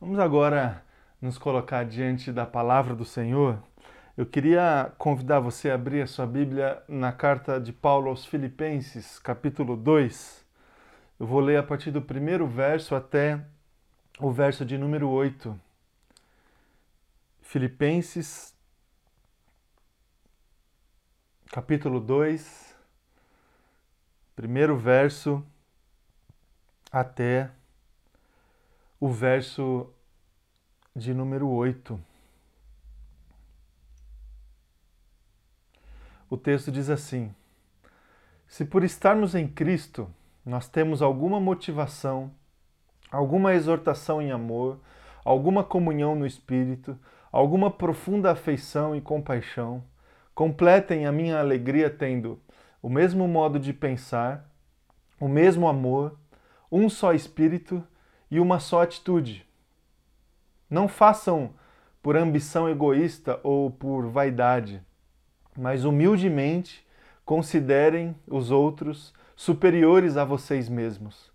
Vamos agora nos colocar diante da palavra do Senhor. Eu queria convidar você a abrir a sua Bíblia na carta de Paulo aos Filipenses, capítulo 2. Eu vou ler a partir do primeiro verso até o verso de número 8. Filipenses, capítulo 2, primeiro verso até o verso de número 8. O texto diz assim: Se por estarmos em Cristo nós temos alguma motivação, alguma exortação em amor, alguma comunhão no Espírito, alguma profunda afeição e compaixão, completem a minha alegria tendo o mesmo modo de pensar, o mesmo amor, um só Espírito e uma só atitude. Não façam por ambição egoísta ou por vaidade, mas humildemente considerem os outros superiores a vocês mesmos.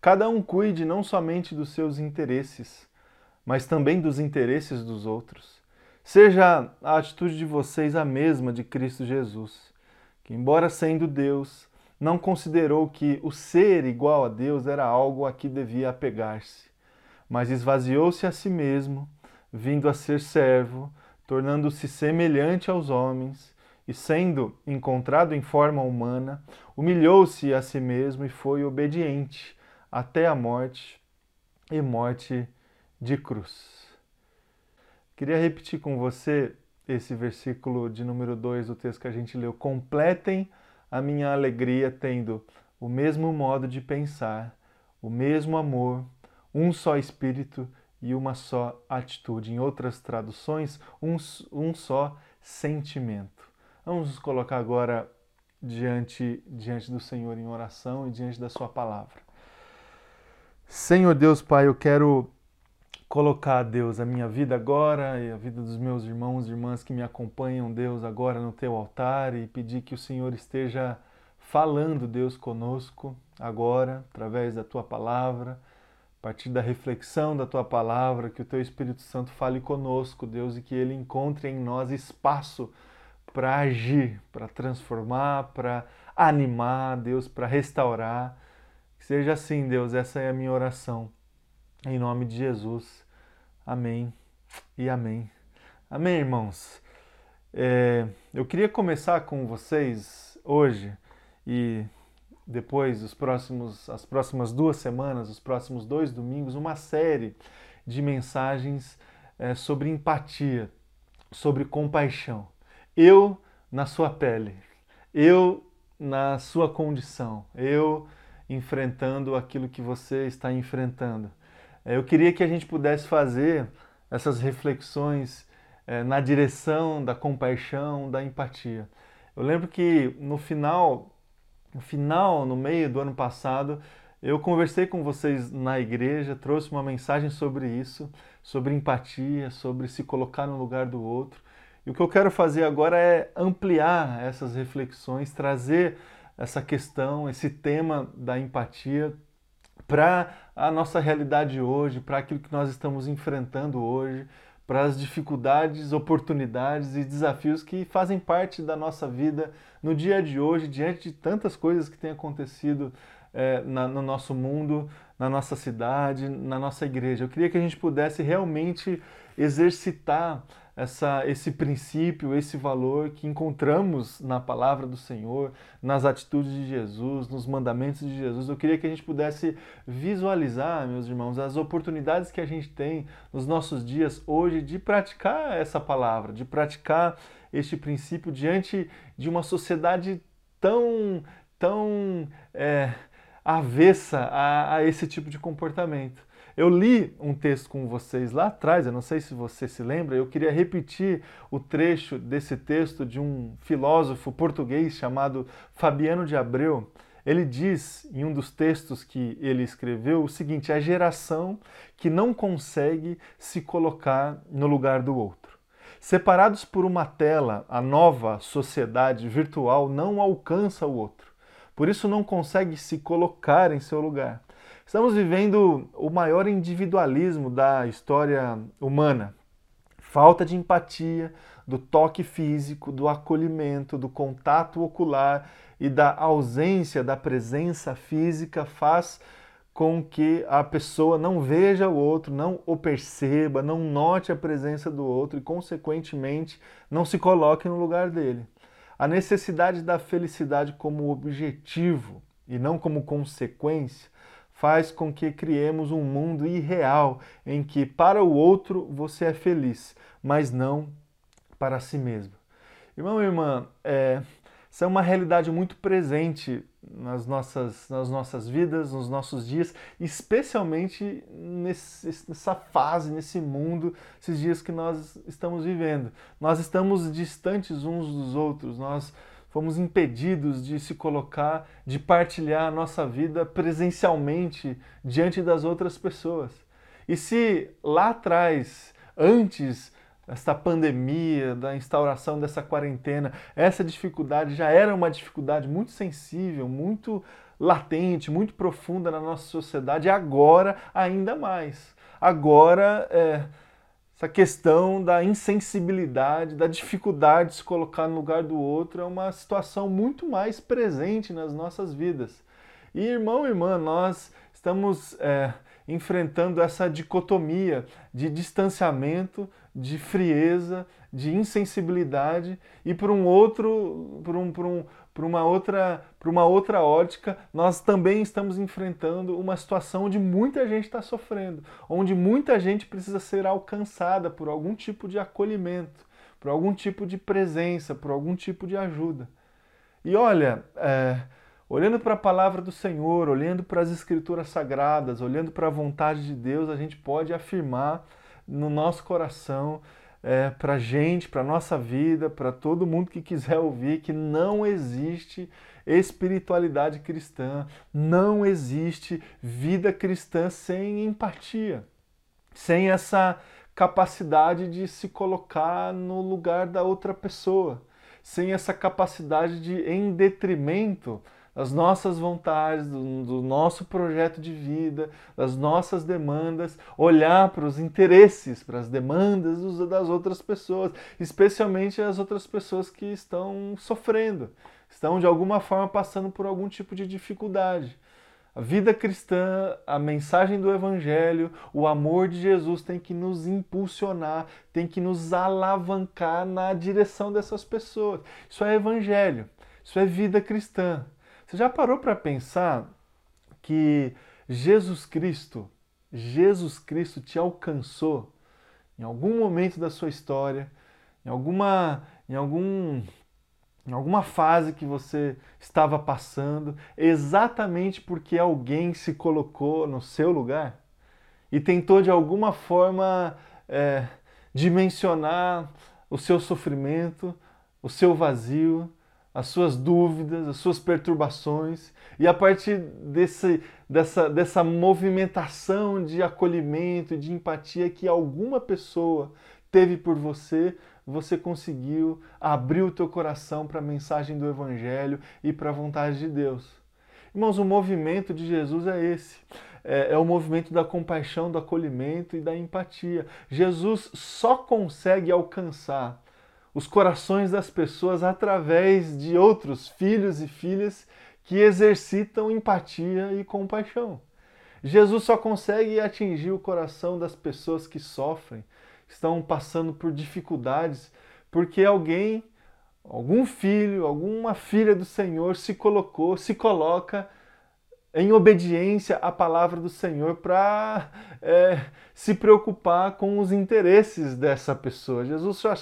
Cada um cuide não somente dos seus interesses, mas também dos interesses dos outros. Seja a atitude de vocês a mesma de Cristo Jesus, que, embora sendo Deus, não considerou que o ser igual a Deus era algo a que devia apegar-se, mas esvaziou-se a si mesmo, vindo a ser servo, tornando-se semelhante aos homens, e sendo encontrado em forma humana, humilhou-se a si mesmo e foi obediente até a morte e morte de cruz. Queria repetir com você esse versículo de número 2 do texto que a gente leu. Completem a minha alegria tendo o mesmo modo de pensar, o mesmo amor, um só espírito e uma só atitude. Em outras traduções, um, um só sentimento. Vamos nos colocar agora diante, diante do Senhor em oração e diante da Sua palavra. Senhor Deus Pai, eu quero colocar, Deus, a minha vida agora e a vida dos meus irmãos e irmãs que me acompanham, Deus, agora no teu altar e pedir que o Senhor esteja falando, Deus, conosco agora, através da tua palavra, a partir da reflexão da tua palavra, que o teu Espírito Santo fale conosco, Deus, e que ele encontre em nós espaço para agir, para transformar, para animar, Deus, para restaurar. Que seja assim, Deus, essa é a minha oração em nome de Jesus. Amém e amém. Amém, irmãos. É, eu queria começar com vocês hoje e depois os próximos, as próximas duas semanas, os próximos dois domingos, uma série de mensagens é, sobre empatia, sobre compaixão. Eu na sua pele, eu na sua condição, eu enfrentando aquilo que você está enfrentando. É, eu queria que a gente pudesse fazer essas reflexões é, na direção da compaixão, da empatia. Eu lembro que no final, no final, no meio do ano passado, eu conversei com vocês na igreja, trouxe uma mensagem sobre isso, sobre empatia, sobre se colocar no lugar do outro. E o que eu quero fazer agora é ampliar essas reflexões, trazer essa questão, esse tema da empatia para a nossa realidade hoje, para aquilo que nós estamos enfrentando hoje, para as dificuldades, oportunidades e desafios que fazem parte da nossa vida no dia de hoje, diante de tantas coisas que têm acontecido é, na, no nosso mundo, na nossa cidade, na nossa igreja. Eu queria que a gente pudesse realmente exercitar essa, esse princípio, esse valor que encontramos na palavra do Senhor, nas atitudes de Jesus, nos mandamentos de Jesus. Eu queria que a gente pudesse visualizar, meus irmãos, as oportunidades que a gente tem nos nossos dias hoje de praticar essa palavra, de praticar este princípio diante de uma sociedade tão, tão é, avessa a, a esse tipo de comportamento. Eu li um texto com vocês lá atrás, eu não sei se você se lembra, eu queria repetir o trecho desse texto de um filósofo português chamado Fabiano de Abreu. Ele diz em um dos textos que ele escreveu o seguinte: a geração que não consegue se colocar no lugar do outro. Separados por uma tela, a nova sociedade virtual não alcança o outro. Por isso não consegue se colocar em seu lugar Estamos vivendo o maior individualismo da história humana. Falta de empatia, do toque físico, do acolhimento, do contato ocular e da ausência da presença física faz com que a pessoa não veja o outro, não o perceba, não note a presença do outro e, consequentemente, não se coloque no lugar dele. A necessidade da felicidade como objetivo e não como consequência faz com que criemos um mundo irreal em que para o outro você é feliz, mas não para si mesmo. Irmão e irmã, é, isso é uma realidade muito presente nas nossas, nas nossas vidas, nos nossos dias, especialmente nesse, nessa fase, nesse mundo, esses dias que nós estamos vivendo. Nós estamos distantes uns dos outros, nós fomos impedidos de se colocar, de partilhar a nossa vida presencialmente diante das outras pessoas. E se lá atrás, antes desta pandemia, da instauração dessa quarentena, essa dificuldade já era uma dificuldade muito sensível, muito latente, muito profunda na nossa sociedade, agora ainda mais. Agora, é, essa questão da insensibilidade, da dificuldade de se colocar no lugar do outro é uma situação muito mais presente nas nossas vidas. E irmão e irmã, nós estamos é, enfrentando essa dicotomia de distanciamento, de frieza, de insensibilidade e por um outro, por um, por um, por uma outra, por uma outra ótica, nós também estamos enfrentando uma situação onde muita gente está sofrendo, onde muita gente precisa ser alcançada por algum tipo de acolhimento, por algum tipo de presença, por algum tipo de ajuda. E olha, é, olhando para a palavra do Senhor, olhando para as escrituras sagradas, olhando para a vontade de Deus, a gente pode afirmar no nosso coração é, para gente, para a nossa vida, para todo mundo que quiser ouvir, que não existe espiritualidade cristã, não existe vida cristã sem empatia, sem essa capacidade de se colocar no lugar da outra pessoa, sem essa capacidade de, em detrimento das nossas vontades, do, do, nosso projeto de vida, das nossas demandas, olhar para os interesses, para as demandas das outras pessoas, especialmente as outras pessoas que estão sofrendo, estão de alguma forma passando por algum tipo de dificuldade. A vida cristã, a mensagem do Evangelho, o amor de Jesus tem que nos impulsionar, tem que nos alavancar na direção dessas pessoas. Isso é Evangelho, isso é vida cristã. Você já parou para pensar que Jesus Cristo, Jesus Cristo te alcançou em algum momento da sua história, em alguma, em algum, em alguma fase que você estava passando, exatamente porque alguém se colocou no seu lugar e tentou de alguma forma é, dimensionar o seu sofrimento, o seu vazio, as suas dúvidas, as suas perturbações, e a partir desse, dessa, dessa movimentação de acolhimento, de empatia que alguma pessoa teve por você, você conseguiu abrir o teu coração para a mensagem do Evangelho e para a vontade de Deus. Irmãos, o movimento de Jesus é esse. É, é, o movimento da compaixão, do acolhimento e da empatia. Jesus só consegue alcançar os corações das pessoas através de outros filhos e filhas que exercitam empatia e compaixão. Jesus só consegue atingir o coração das pessoas que sofrem, que estão passando por dificuldades, porque alguém, algum filho, alguma filha do Senhor se colocou, se coloca em obediência à palavra do Senhor para é, se preocupar com os interesses dessa pessoa. Jesus só,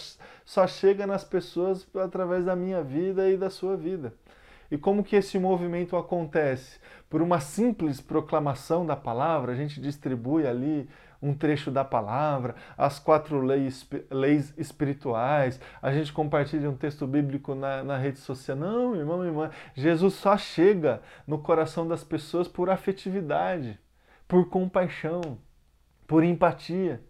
só chega nas pessoas através da minha vida e da sua vida. E como que esse movimento acontece? Por uma simples proclamação da palavra, a gente distribui ali um trecho da palavra, as quatro leis, leis espirituais, a gente compartilha um texto bíblico na, na rede social. Não, irmão irmã, Jesus só chega no coração das pessoas por afetividade, por compaixão, por empatia.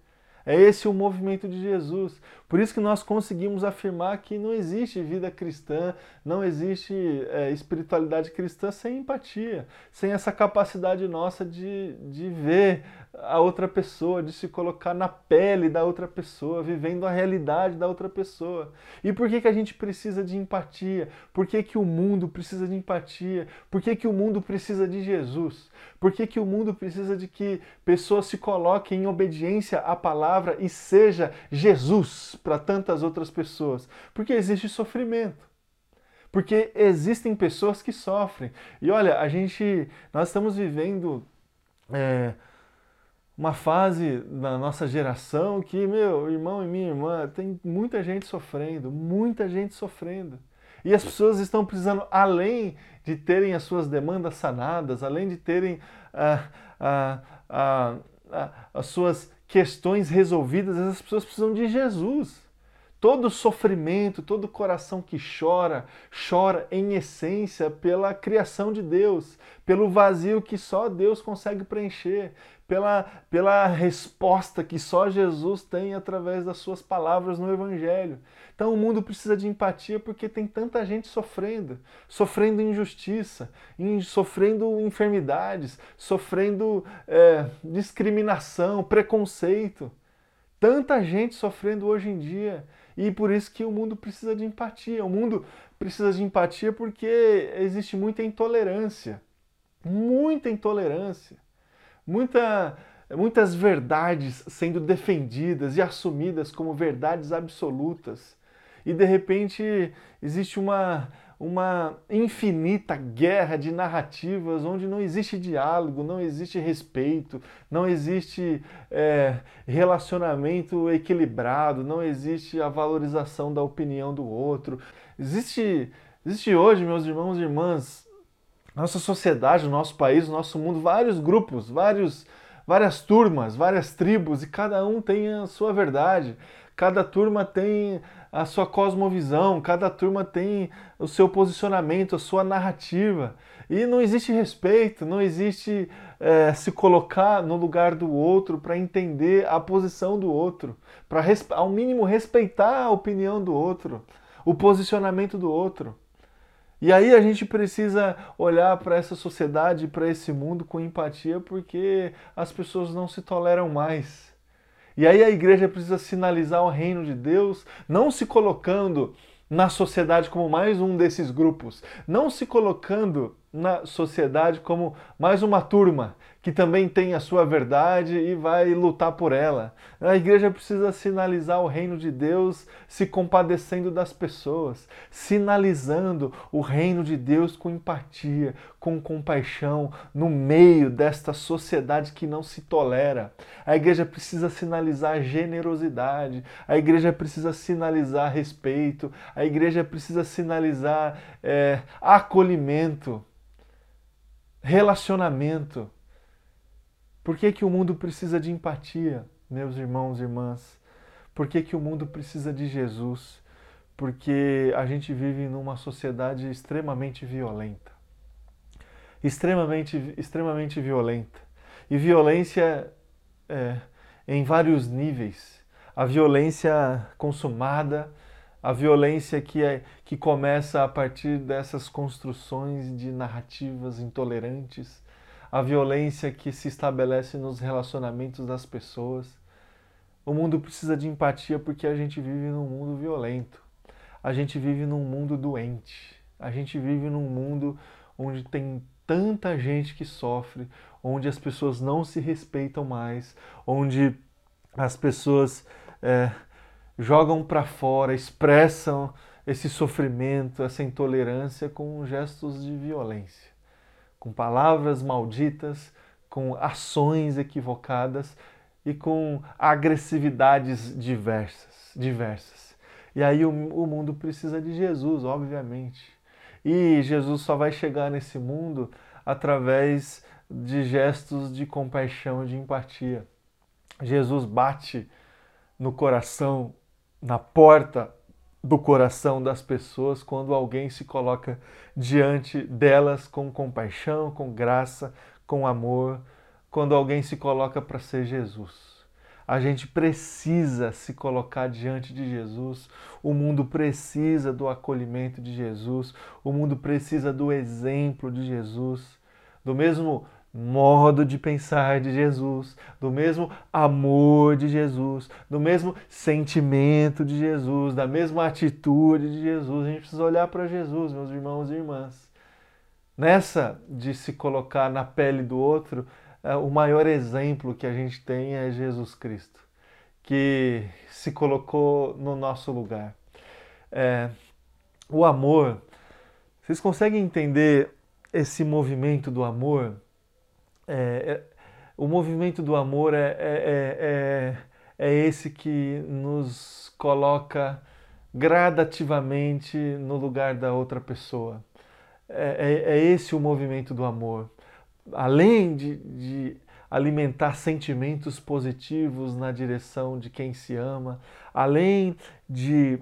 É esse o movimento de Jesus. Por isso que nós conseguimos afirmar que não existe vida cristã, não existe é, espiritualidade cristã sem empatia, sem essa capacidade nossa de, de ver a outra pessoa, de se colocar na pele da outra pessoa, vivendo a realidade da outra pessoa. E por que, que a gente precisa de empatia? Por que, que o mundo precisa de empatia? Por que, que o mundo precisa de Jesus? Por que, que o mundo precisa de que pessoas se coloquem em obediência à palavra e seja Jesus para tantas outras pessoas? Porque existe sofrimento. Porque existem pessoas que sofrem. E olha, a gente, nós estamos vivendo é, uma fase na nossa geração que, meu irmão e minha irmã, tem muita gente sofrendo, muita gente sofrendo. E as pessoas estão precisando, além de terem as suas demandas sanadas, além de terem ah, ah, ah, as suas questões resolvidas, as pessoas precisam de Jesus. Todo sofrimento, todo coração que chora, chora em essência pela criação de Deus, pelo vazio que só Deus consegue preencher, pela, pela resposta que só Jesus tem através das suas palavras no Evangelho. Então o mundo precisa de empatia porque tem tanta gente sofrendo, sofrendo injustiça, sofrendo enfermidades, sofrendo é, discriminação, preconceito. Tanta gente sofrendo hoje em dia. E por isso que o mundo precisa de empatia. O mundo precisa de empatia porque existe muita intolerância. Muita intolerância muita, muitas verdades sendo defendidas e assumidas como verdades absolutas. E de repente existe uma, uma infinita guerra de narrativas onde não existe diálogo, não existe respeito, não existe é, relacionamento equilibrado, não existe a valorização da opinião do outro. Existe, existe hoje, meus irmãos e irmãs, nossa sociedade, o nosso país, o nosso mundo, vários grupos, vários, várias turmas, várias tribos, e cada um tem a sua verdade. Cada turma tem a sua cosmovisão, cada turma tem o seu posicionamento, a sua narrativa. E não existe respeito, não existe é, se colocar no lugar do outro para entender a posição do outro, para ao mínimo respeitar a opinião do outro, o posicionamento do outro. E aí a gente precisa olhar para essa sociedade, para esse mundo com empatia, porque as pessoas não se toleram mais. E aí a igreja precisa sinalizar o reino de Deus, não se colocando na sociedade como mais um desses grupos, não se colocando na sociedade como mais uma turma que também tem a sua verdade e vai lutar por ela. A igreja precisa sinalizar o reino de Deus se compadecendo das pessoas, sinalizando o reino de Deus com empatia, com compaixão no meio desta sociedade que não se tolera. A igreja precisa sinalizar generosidade, a igreja precisa sinalizar respeito, a igreja precisa sinalizar é, acolhimento relacionamento. Por que, que o mundo precisa de empatia, meus irmãos e irmãs? Por que, que o mundo precisa de Jesus? Porque a gente vive numa sociedade extremamente violenta. Extremamente, extremamente violenta. E violência é, em vários níveis. A violência consumada, a violência que, é, que começa a partir dessas construções de narrativas intolerantes, a violência que se estabelece nos relacionamentos das pessoas. O mundo precisa de empatia porque a gente vive num mundo violento, a gente vive num mundo doente, a gente vive num mundo onde tem tanta gente que sofre, onde as pessoas não se respeitam mais, onde as pessoas. É, jogam para fora, expressam esse sofrimento, essa intolerância com gestos de violência, com palavras malditas, com ações equivocadas e com agressividades diversas, diversas. E aí o, o mundo precisa de Jesus, obviamente. E Jesus só vai chegar nesse mundo através de gestos de compaixão de empatia. Jesus bate no coração na porta do coração das pessoas quando alguém se coloca diante delas com compaixão, com graça, com amor, quando alguém se coloca para ser Jesus. A gente precisa se colocar diante de Jesus. O mundo precisa do acolhimento de Jesus. O mundo precisa do exemplo de Jesus. Do mesmo modo de pensar de Jesus, do mesmo amor de Jesus, do mesmo sentimento de Jesus, da mesma atitude de Jesus. A gente precisa olhar para Jesus, meus irmãos e irmãs. Nessa de se colocar na pele do outro, é, o maior exemplo que a gente tem é Jesus Cristo, que se colocou no nosso lugar. É, o amor, vocês conseguem entender esse movimento do amor? É, é, o movimento do amor é, é, é, é, esse que nos coloca gradativamente no lugar da outra pessoa. É, é, esse o movimento do amor. Além de, de alimentar sentimentos positivos na direção de quem se ama, além de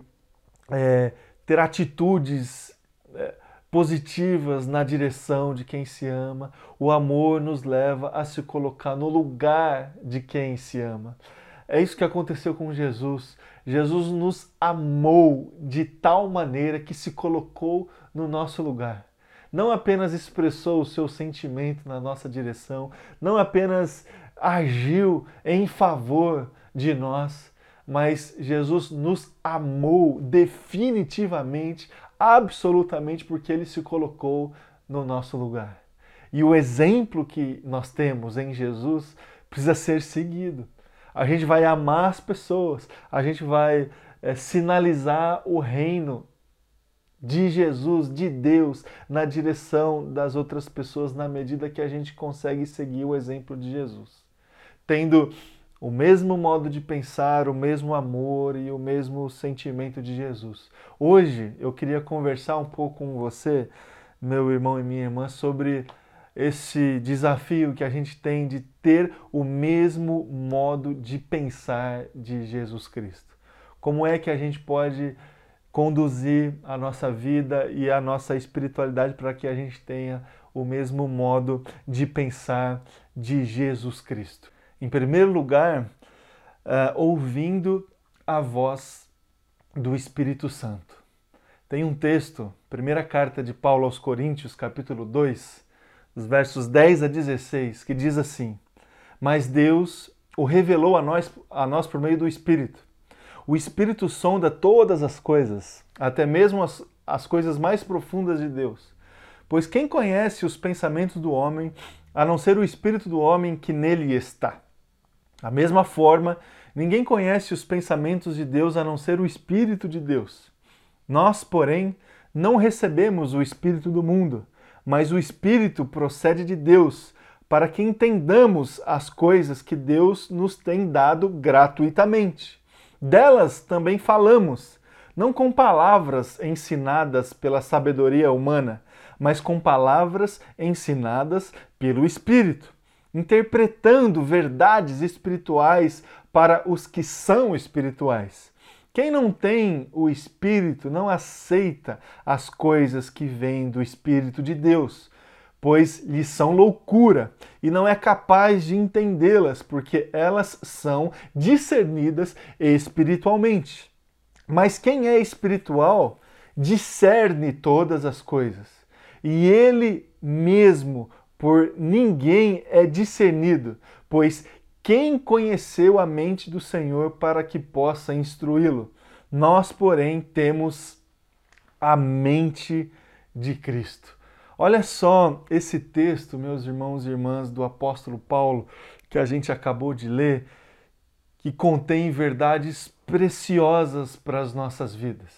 é, ter atitudes é, positivas na direção de quem se ama. O amor nos leva a se colocar no lugar de quem se ama. É isso que aconteceu com Jesus. Jesus nos amou de tal maneira que se colocou no nosso lugar. Não apenas expressou o seu sentimento na nossa direção, não apenas agiu em favor de nós, mas Jesus nos amou definitivamente absolutamente porque ele se colocou no nosso lugar. E o exemplo que nós temos em Jesus precisa ser seguido. A gente vai amar as pessoas, a gente vai é, sinalizar o reino de Jesus, de Deus, na direção das outras pessoas, na medida que a gente consegue seguir o exemplo de Jesus. Tendo o mesmo modo de pensar, o mesmo amor e o mesmo sentimento de Jesus. Hoje eu queria conversar um pouco com você, meu irmão e minha irmã, sobre esse desafio que a gente tem de ter o mesmo modo de pensar de Jesus Cristo. Como é que a gente pode conduzir a nossa vida e a nossa espiritualidade para que a gente tenha o mesmo modo de pensar de Jesus Cristo? Em primeiro lugar, uh, ouvindo a voz do Espírito Santo. Tem um texto, primeira carta de Paulo aos Coríntios, capítulo 2, os versos 10 a 16, que diz assim: Mas Deus o revelou a nós, a nós por meio do Espírito. O Espírito sonda todas as coisas, até mesmo as, as coisas mais profundas de Deus. Pois quem conhece os pensamentos do homem, a não ser o Espírito do homem que nele está? Da mesma forma, ninguém conhece os pensamentos de Deus a não ser o Espírito de Deus. Nós, porém, não recebemos o Espírito do mundo, mas o Espírito procede de Deus, para que entendamos as coisas que Deus nos tem dado gratuitamente. Delas também falamos, não com palavras ensinadas pela sabedoria humana, mas com palavras ensinadas pelo Espírito interpretando verdades espirituais para os que são espirituais. Quem não tem o Espírito não aceita as coisas que vêm do Espírito de Deus, pois lhe são loucura e não é capaz de entendê-las, porque elas são discernidas espiritualmente. Mas quem é espiritual discerne todas as coisas, e ele mesmo por ninguém é discernido, pois quem conheceu a mente do Senhor para que possa instruí-lo? Nós, porém, temos a mente de Cristo. Olha só esse texto, meus irmãos e irmãs, do apóstolo Paulo, que a gente acabou de ler, que contém verdades preciosas para as nossas vidas.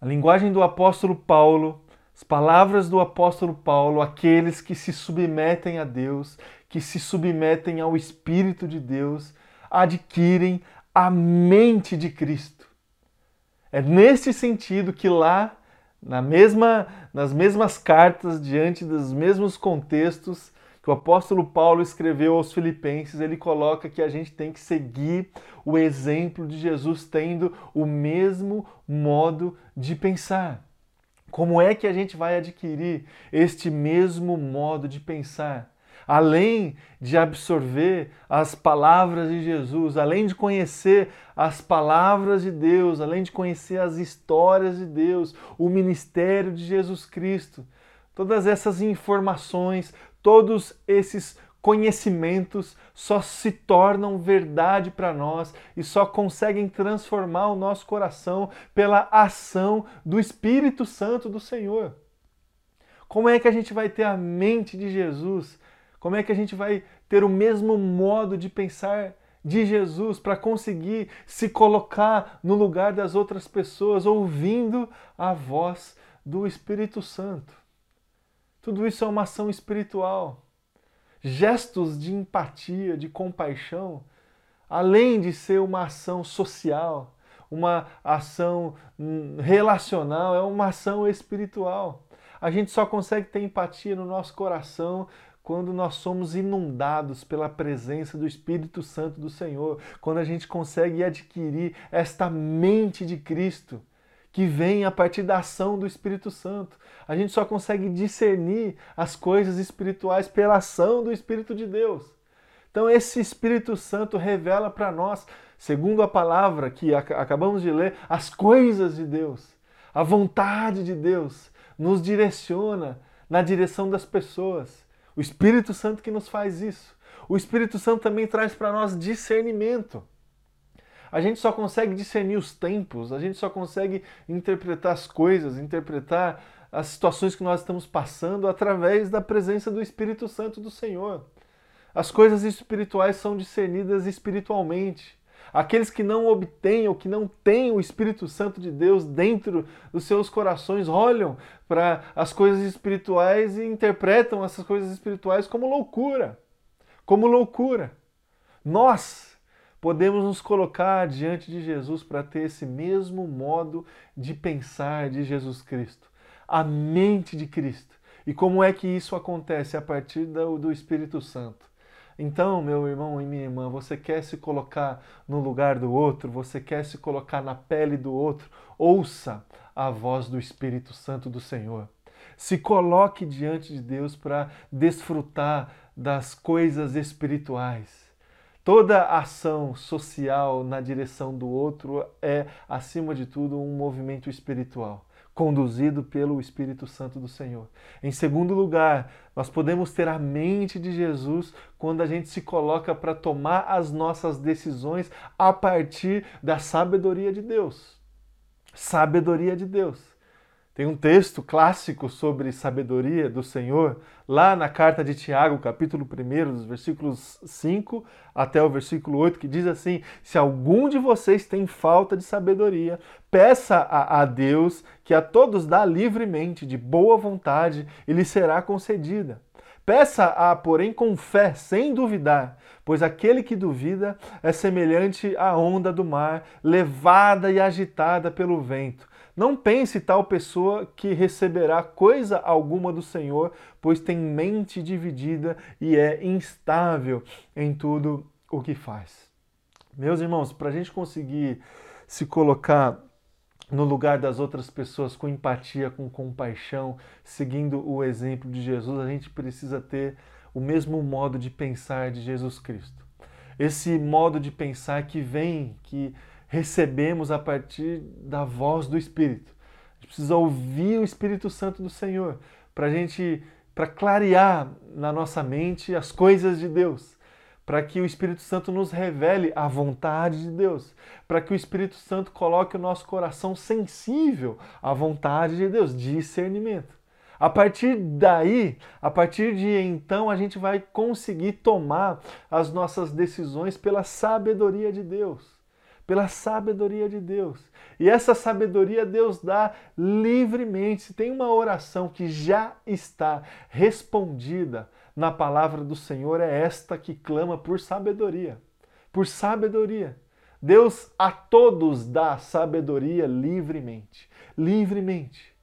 A linguagem do apóstolo Paulo as palavras do apóstolo Paulo, aqueles que se submetem a Deus, que se submetem ao Espírito de Deus, adquirem a mente de Cristo. É nesse sentido que lá, na mesma, nas mesmas cartas, diante dos mesmos contextos que o apóstolo Paulo escreveu aos Filipenses, ele coloca que a gente tem que seguir o exemplo de Jesus, tendo o mesmo modo de pensar. Como é que a gente vai adquirir este mesmo modo de pensar? além de absorver as palavras de Jesus, além de conhecer as palavras de Deus, além de conhecer as histórias de Deus, o ministério de Jesus Cristo, todas essas informações, todos esses conhecimentos só se tornam verdade para nós e só conseguem transformar o nosso coração pela ação do Espírito Santo do Senhor. Como é que a gente vai ter a mente de Jesus? Como é que a gente vai ter o mesmo modo de pensar de Jesus para conseguir se colocar no lugar das outras pessoas, ouvindo a voz do Espírito Santo? Tudo isso é uma ação espiritual gestos de empatia, de compaixão, além de ser uma ação social, uma ação hum, relacional, é uma ação espiritual. A gente só consegue ter empatia no nosso coração quando nós somos inundados pela presença do Espírito Santo do Senhor, quando a gente consegue adquirir esta mente de Cristo que vem a partir da ação do Espírito Santo. A gente só consegue discernir as coisas espirituais pela ação do Espírito de Deus. Então, esse Espírito Santo revela para nós, segundo a palavra que acabamos de ler, as coisas de Deus. A vontade de Deus nos direciona na direção das pessoas. O Espírito Santo que nos faz isso. O Espírito Santo também traz para nós discernimento. A gente só consegue discernir os tempos, a gente só consegue interpretar as coisas, interpretar as situações que nós estamos passando através da presença do Espírito Santo do Senhor. As coisas espirituais são discernidas espiritualmente. Aqueles que não obtêm ou que não têm o Espírito Santo de Deus dentro dos seus corações olham para as coisas espirituais e interpretam essas coisas espirituais como loucura. Como loucura. Nós, podemos nos colocar diante de Jesus para ter esse mesmo modo de pensar de Jesus Cristo, a mente de Cristo. E como é que isso acontece? A partir do, do Espírito Santo. Então, meu irmão e minha irmã, você quer se colocar no lugar do outro, você quer se colocar na pele do outro, ouça a voz do Espírito Santo do Senhor. Se coloque diante de Deus para desfrutar das coisas espirituais Toda ação social na direção do outro é, acima de tudo, um movimento espiritual, conduzido pelo Espírito Santo do Senhor. Em segundo lugar, nós podemos ter a mente de Jesus quando a gente se coloca para tomar as nossas decisões a partir da sabedoria de Deus. Sabedoria de Deus. Tem um texto clássico sobre sabedoria do Senhor, lá na carta de Tiago, capítulo 1, dos versículos 5 até o versículo 8, que diz assim: Se algum de vocês tem falta de sabedoria, peça a, a Deus, que a todos dá livremente, de boa vontade, e lhe será concedida. Peça-a, porém, com fé, sem duvidar, pois aquele que duvida é semelhante à onda do mar, levada e agitada pelo vento. Não pense tal pessoa que receberá coisa alguma do Senhor, pois tem mente dividida e é instável em tudo o que faz. Meus irmãos, para a gente conseguir se colocar no lugar das outras pessoas com empatia, com compaixão, seguindo o exemplo de Jesus, a gente precisa ter o mesmo modo de pensar de Jesus Cristo. Esse modo de pensar que vem, que recebemos a partir da voz do Espírito. A gente precisa ouvir o Espírito Santo do Senhor para gente, para clarear na nossa mente as coisas de Deus, para que o Espírito Santo nos revele a vontade de Deus, para que o Espírito Santo coloque o nosso coração sensível à vontade de Deus, discernimento. A partir daí, a partir de então, a gente vai conseguir tomar as nossas decisões pela sabedoria de Deus pela sabedoria de Deus. E essa sabedoria Deus dá livremente. Se tem uma oração que já está respondida na palavra do Senhor, é esta que clama por sabedoria. Por sabedoria. Deus a todos dá sabedoria livremente. Livremente.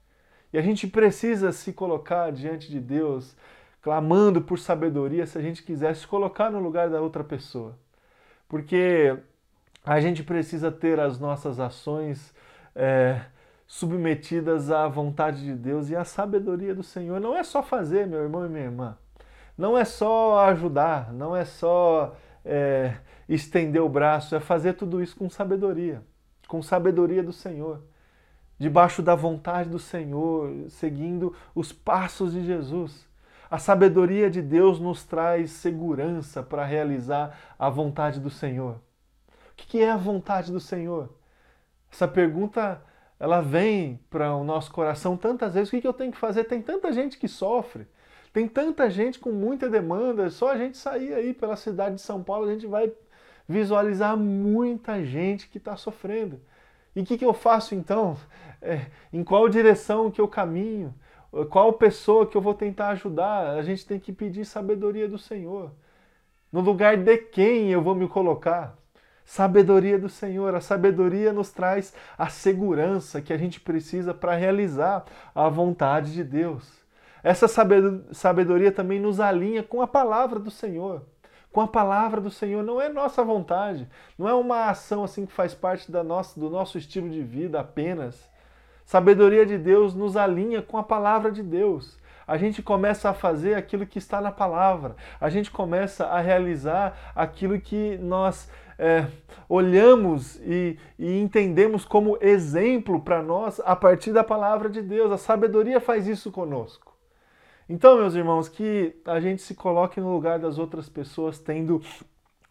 E a gente precisa se colocar diante de Deus, clamando por sabedoria, se a gente quiser se colocar no lugar da outra pessoa. Porque a gente precisa ter as nossas ações é, submetidas à vontade de Deus e à sabedoria do Senhor. Não é só fazer, meu irmão e minha irmã. não é só ajudar, não é só é, estender o braço, é fazer tudo isso com sabedoria, com sabedoria do Senhor, debaixo da vontade do Senhor, seguindo os passos de Jesus. A sabedoria de Deus nos traz segurança para realizar a vontade do Senhor. O que é a vontade do Senhor? Essa pergunta ela vem para o nosso coração tantas vezes. O que eu tenho que fazer? Tem tanta gente que sofre, tem tanta gente com muita demanda. Só a gente sair aí pela cidade de São Paulo, a gente vai visualizar muita gente que está sofrendo. E o que, que eu faço então? É, em qual direção que eu caminho? Qual pessoa que eu vou tentar ajudar? A gente tem que pedir sabedoria do Senhor. No lugar de quem eu vou me colocar? Sabedoria do Senhor. A sabedoria nos traz a segurança que a gente precisa para realizar a vontade de Deus. Essa sabedoria também nos alinha com a palavra do Senhor. Com a palavra do Senhor, não é nossa vontade, não é uma ação assim que faz parte da nossa, do nosso estilo de vida apenas Sabedoria de Deus nos alinha com a palavra de Deus. A gente começa a fazer aquilo que está na palavra. A gente começa a realizar aquilo que nós é, olhamos e, e entendemos como exemplo para nós a partir da palavra de Deus. A sabedoria faz isso conosco. Então, meus irmãos, que a gente se coloque no lugar das outras pessoas tendo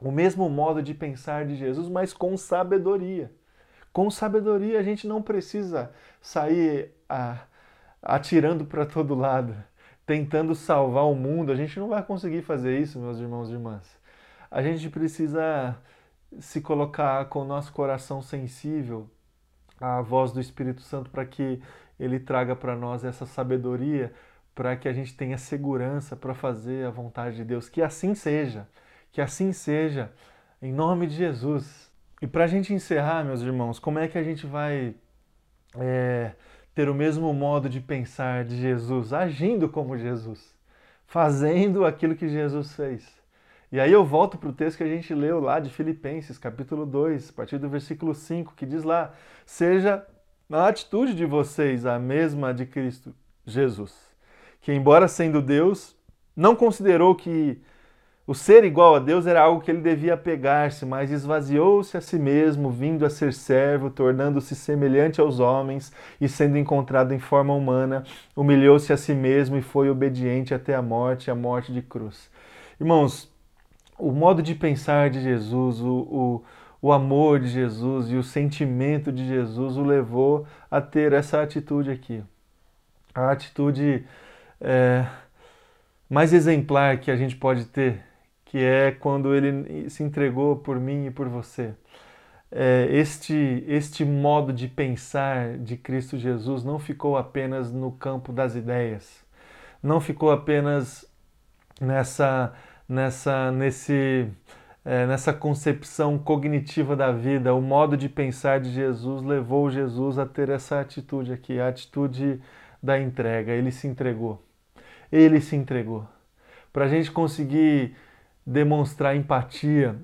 o mesmo modo de pensar de Jesus, mas com sabedoria. Com sabedoria a gente não precisa sair atirando para todo lado, tentando salvar o mundo. A gente não vai conseguir fazer isso, meus irmãos e irmãs. A gente precisa se colocar com o nosso coração sensível à voz do Espírito Santo para que ele traga para nós essa sabedoria, para que a gente tenha segurança para fazer a vontade de Deus. Que assim seja, que assim seja, em nome de Jesus. E para a gente encerrar, meus irmãos, como é que a gente vai é, ter o mesmo modo de pensar de Jesus, agindo como Jesus, fazendo aquilo que Jesus fez? E aí eu volto para o texto que a gente leu lá de Filipenses, capítulo 2, a partir do versículo 5, que diz lá: Seja a atitude de vocês a mesma de Cristo Jesus, que, embora sendo Deus, não considerou que o ser igual a Deus era algo que ele devia pegar-se, mas esvaziou-se a si mesmo, vindo a ser servo, tornando-se semelhante aos homens e sendo encontrado em forma humana, humilhou-se a si mesmo e foi obediente até a morte, a morte de cruz. Irmãos, o modo de pensar de Jesus, o, o, o amor de Jesus e o sentimento de Jesus o levou a ter essa atitude aqui. A atitude é, mais exemplar que a gente pode ter que é quando ele se entregou por mim e por você. É, este, este modo de pensar de Cristo Jesus não ficou apenas no campo das ideias, não ficou apenas nessa, nessa, nesse, é, nessa concepção cognitiva da vida. O modo de pensar de Jesus levou Jesus a ter essa atitude aqui, a atitude da entrega. Ele se entregou. Ele se entregou. Para a gente conseguir demonstrar empatia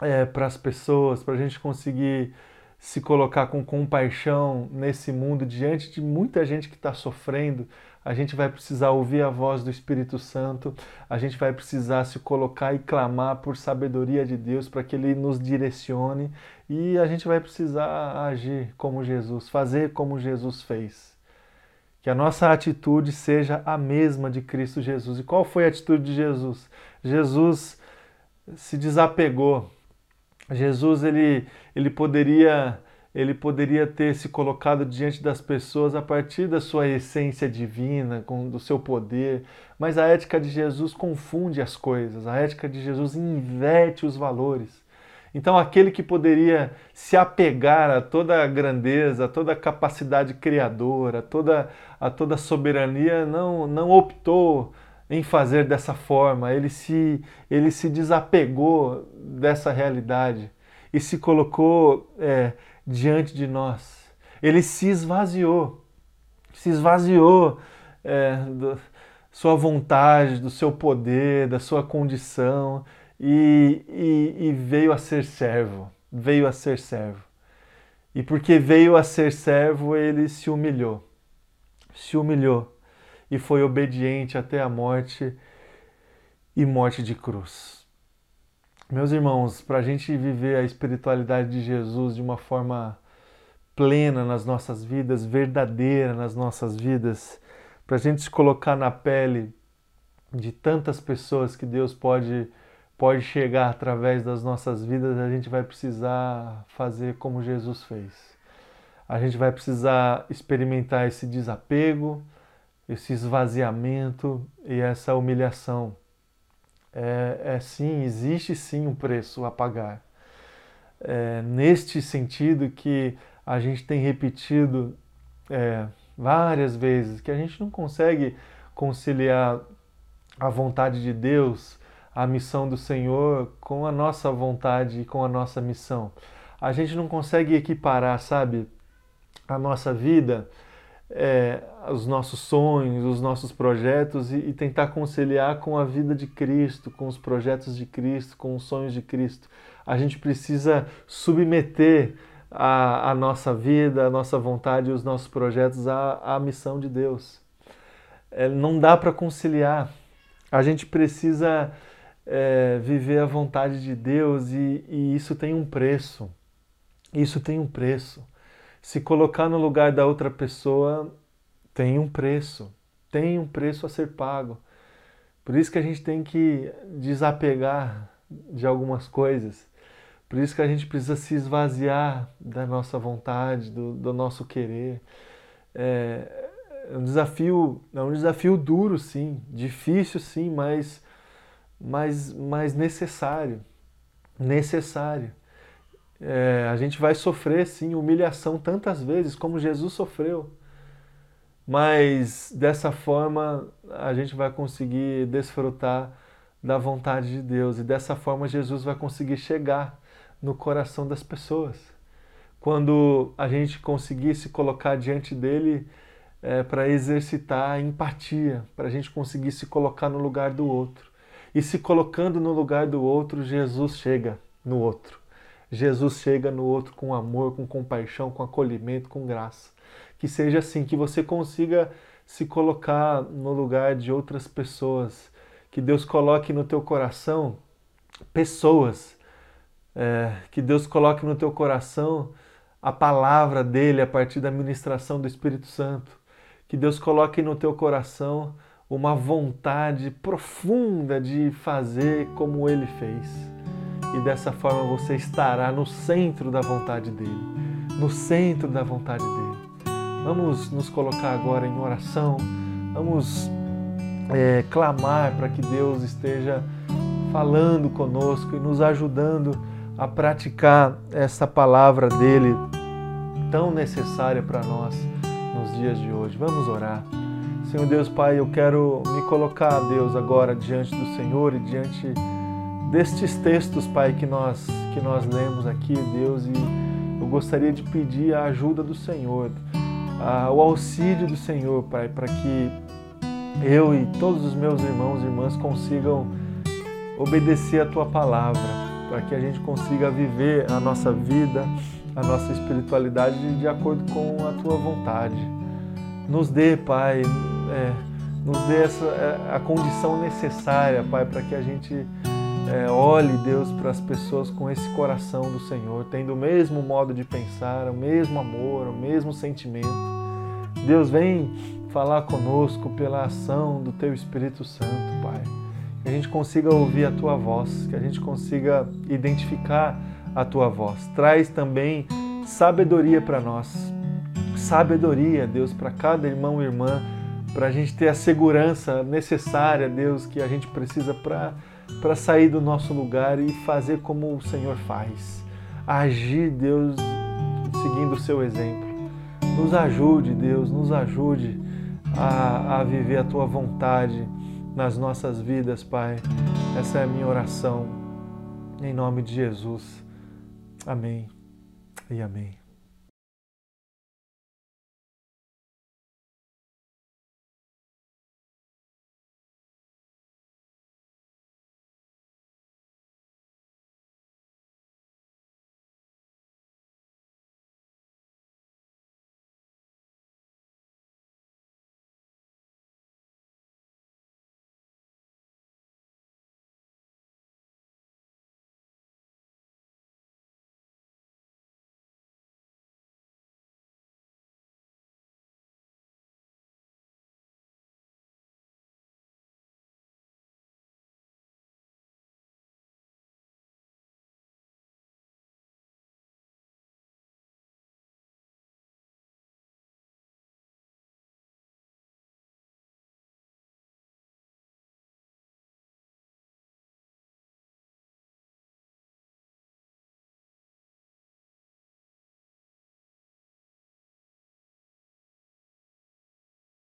é, para as pessoas, para a gente conseguir se colocar com compaixão nesse mundo diante de muita gente que está sofrendo. A gente vai precisar ouvir a voz do Espírito Santo, a gente vai precisar se colocar e clamar por sabedoria de Deus para que Ele nos direcione e a gente vai precisar agir como Jesus, fazer como Jesus fez. Que a nossa atitude seja a mesma de Cristo Jesus. E qual foi a atitude de Jesus? Jesus se desapegou. Jesus ele, ele poderia ele poderia ter se colocado diante das pessoas a partir da sua essência divina, com, do seu poder, mas a ética de Jesus confunde as coisas, a ética de Jesus inverte os valores. Então, aquele que poderia se apegar a toda a grandeza, a toda a capacidade criadora, a toda, a toda soberania, não, não optou em fazer dessa forma, ele se, ele se desapegou dessa realidade e se colocou é, diante de nós. Ele se esvaziou, se esvaziou é, da sua vontade, do seu poder, da sua condição e, e, e veio a ser servo. Veio a ser servo. E porque veio a ser servo, ele se humilhou. Se humilhou e foi obediente até a morte e morte de cruz. Meus irmãos, para a gente viver a espiritualidade de Jesus de uma forma plena nas nossas vidas, verdadeira nas nossas vidas, para a gente se colocar na pele de tantas pessoas que Deus pode, pode chegar através das nossas vidas, a gente vai precisar fazer como Jesus fez. A gente vai precisar experimentar esse desapego, esse esvaziamento e essa humilhação é, é sim, existe sim um preço a pagar. É, neste sentido que a gente tem repetido é, várias vezes, que a gente não consegue conciliar a vontade de Deus, a missão do Senhor, com a nossa vontade e com a nossa missão. A gente não consegue equiparar, sabe, a nossa vida é, os nossos sonhos, os nossos projetos e, e, tentar conciliar com a vida de Cristo, com os projetos de Cristo, com os sonhos de Cristo. A gente precisa submeter a, a nossa vida, a nossa vontade e os nossos projetos à, à missão de Deus. É, não dá para conciliar. A gente precisa é, viver a vontade de Deus e, e isso tem um preço. Isso tem um preço se colocar no lugar da outra pessoa tem um preço, tem um preço a ser pago. Por isso que a gente tem que desapegar de algumas coisas. Por isso que a gente precisa se esvaziar da nossa vontade, do, do nosso querer. É, é, um desafio, é um desafio duro, sim, difícil, sim, mas, mas, mas necessário. Necessário. É, a gente vai sofrer sim humilhação tantas vezes como Jesus sofreu, mas dessa forma a gente vai conseguir desfrutar da vontade de Deus e dessa forma Jesus vai conseguir chegar no coração das pessoas. Quando a gente conseguir se colocar diante dele é, para exercitar a empatia, para a gente conseguir se colocar no lugar do outro. E se colocando no lugar do outro, Jesus chega no outro. Jesus chega no outro com amor, com compaixão, com acolhimento, com graça. Que seja assim, que você consiga se colocar no lugar de outras pessoas, que Deus coloque no teu coração pessoas, é, que Deus coloque no teu coração a palavra dele a partir da ministração do Espírito Santo, que Deus coloque no teu coração uma vontade profunda de fazer como ele fez e dessa forma você estará no centro da vontade dele, no centro da vontade dele. Vamos nos colocar agora em oração, vamos é, clamar para que Deus esteja falando conosco e nos ajudando a praticar essa palavra dele tão necessária para nós nos dias de hoje. Vamos orar. Senhor Deus Pai, eu quero me colocar, Deus, agora diante do Senhor e diante destes textos, Pai, que nós, que nós lemos aqui, Deus, e eu gostaria de pedir a ajuda do Senhor, a, o auxílio do Senhor, Pai, para que eu e todos os meus irmãos e irmãs consigam obedecer a Tua palavra, para que a gente consiga viver a nossa vida, a nossa espiritualidade de acordo com a Tua vontade. Nos dê, Pai, é, nos dê essa, é, a condição necessária, Pai, para que a gente é, olhe, Deus, para as pessoas com esse coração do Senhor, tendo o mesmo modo de pensar, o mesmo amor, o mesmo sentimento. Deus, vem falar conosco pela ação do Teu Espírito Santo, Pai. Que a gente consiga ouvir a Tua voz, que a gente consiga identificar a Tua voz. Traz também sabedoria para nós. Sabedoria, Deus, para cada irmão e irmã, para a gente ter a segurança necessária, Deus, que a gente precisa para para sair do nosso lugar e fazer como o Senhor faz. Agir, Deus, seguindo o seu exemplo. Nos ajude, Deus, nos ajude a, a viver a tua vontade nas nossas vidas, Pai. Essa é a minha oração. Em nome de Jesus. Amém e amém.